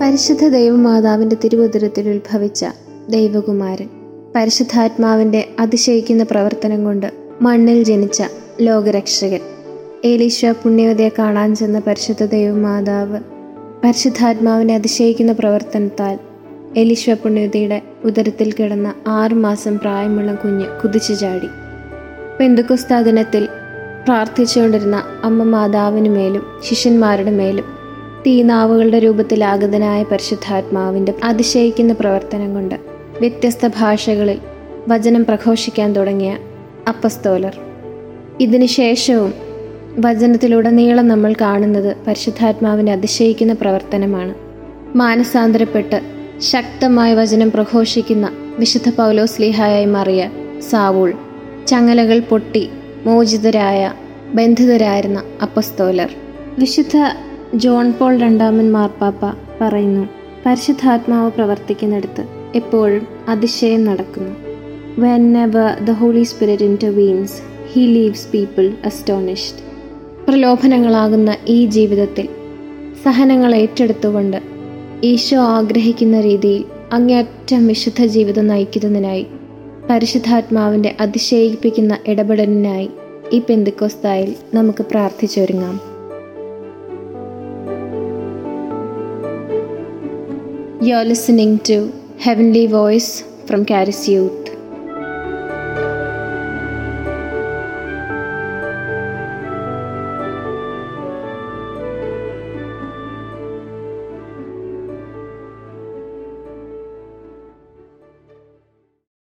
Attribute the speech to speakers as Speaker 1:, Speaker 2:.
Speaker 1: പരിശുദ്ധ ദൈവമാതാവിന്റെ തിരുവുദരത്തിൽ ഉത്ഭവിച്ച ദൈവകുമാരൻ. പരിശുദ്ധാത്മാവിന്റെ അതിശയിക്കുന്ന പ്രവർത്തനം കൊണ്ട് മണ്ണിൽ ജനിച്ച ലോകരക്ഷകൻ. ഏലീശ്വ പുണ്യവതിയെ കാണാൻ ചെന്ന പരിശുദ്ധ ദൈവമാതാവ് പരിശുദ്ധാത്മാവിനെ അതിശയിക്കുന്ന പ്രവർത്തനത്താൽ ഏലീശ്വ പുണ്യവതിയുടെ ഉദരത്തിൽ കിടന്ന ആറുമാസം പ്രായമുള്ള കുഞ്ഞ് കുതിച്ചു ചാടി. പെന്തുക്കുസ്ത ദിനത്തിൽ പ്രാർത്ഥിച്ചുകൊണ്ടിരുന്ന അമ്മ മാതാവിന് മേലും ശിഷ്യന്മാരുടെ മേലും തീനാവുകളുടെ രൂപത്തിൽ ആഗതനായ പരിശുദ്ധാത്മാവിന്റെ അതിശയിക്കുന്ന പ്രവർത്തനം കൊണ്ട് വ്യത്യസ്ത ഭാഷകളിൽ വചനം പ്രഘോഷിക്കാൻ തുടങ്ങിയ അപ്പസ്തോലർ. ഇതിനു ശേഷവും വചനത്തിലുടനീളം നമ്മൾ കാണുന്നത് പരിശുദ്ധാത്മാവിനെ അതിശയിക്കുന്ന പ്രവർത്തനമാണ്. മാനസാന്തരപ്പെട്ട് ശക്തമായ വചനം പ്രഘോഷിക്കുന്ന വിശുദ്ധ പൗലോസ്ലിഹായായി മാറിയ സാവൂൾ ചങ്ങലകൾ പൊട്ടി മോചിതരായ ബന്ധിതരായിരുന്ന അപ്പസ്തോലർ. വിശുദ്ധ ജോൺ പോൾ രണ്ടാമൻ മാർപ്പാപ്പ പറയുന്നു പരിശുദ്ധാത്മാവ് പ്രവർത്തിക്കുന്നിടത്ത് എപ്പോഴും അതിശയം നടക്കുന്നു. Whenever the holy spirit intervenes he leaves people astonished പ്രലോഭനങ്ങളാകുന്ന ഈ ജീവിതത്തിൽ സഹനങ്ങൾ ഏറ്റെടുത്തുകൊണ്ട് ഈശോ ആഗ്രഹിക്കുന്ന രീതിയിൽ അങ്ങേയറ്റം വിശുദ്ധ ജീവിതം നയിക്കുന്നതിനായി പരിശുദ്ധാത്മാവിന്റെ അതിശയിപ്പിക്കുന്ന ഇടപെടലിനായി ഈ പെന്തിക്കോസ്തായിൽ നമുക്ക് പ്രാർത്ഥിച്ചൊരുങ്ങാം. You're listening to Heavenly Voice from Caris Youth.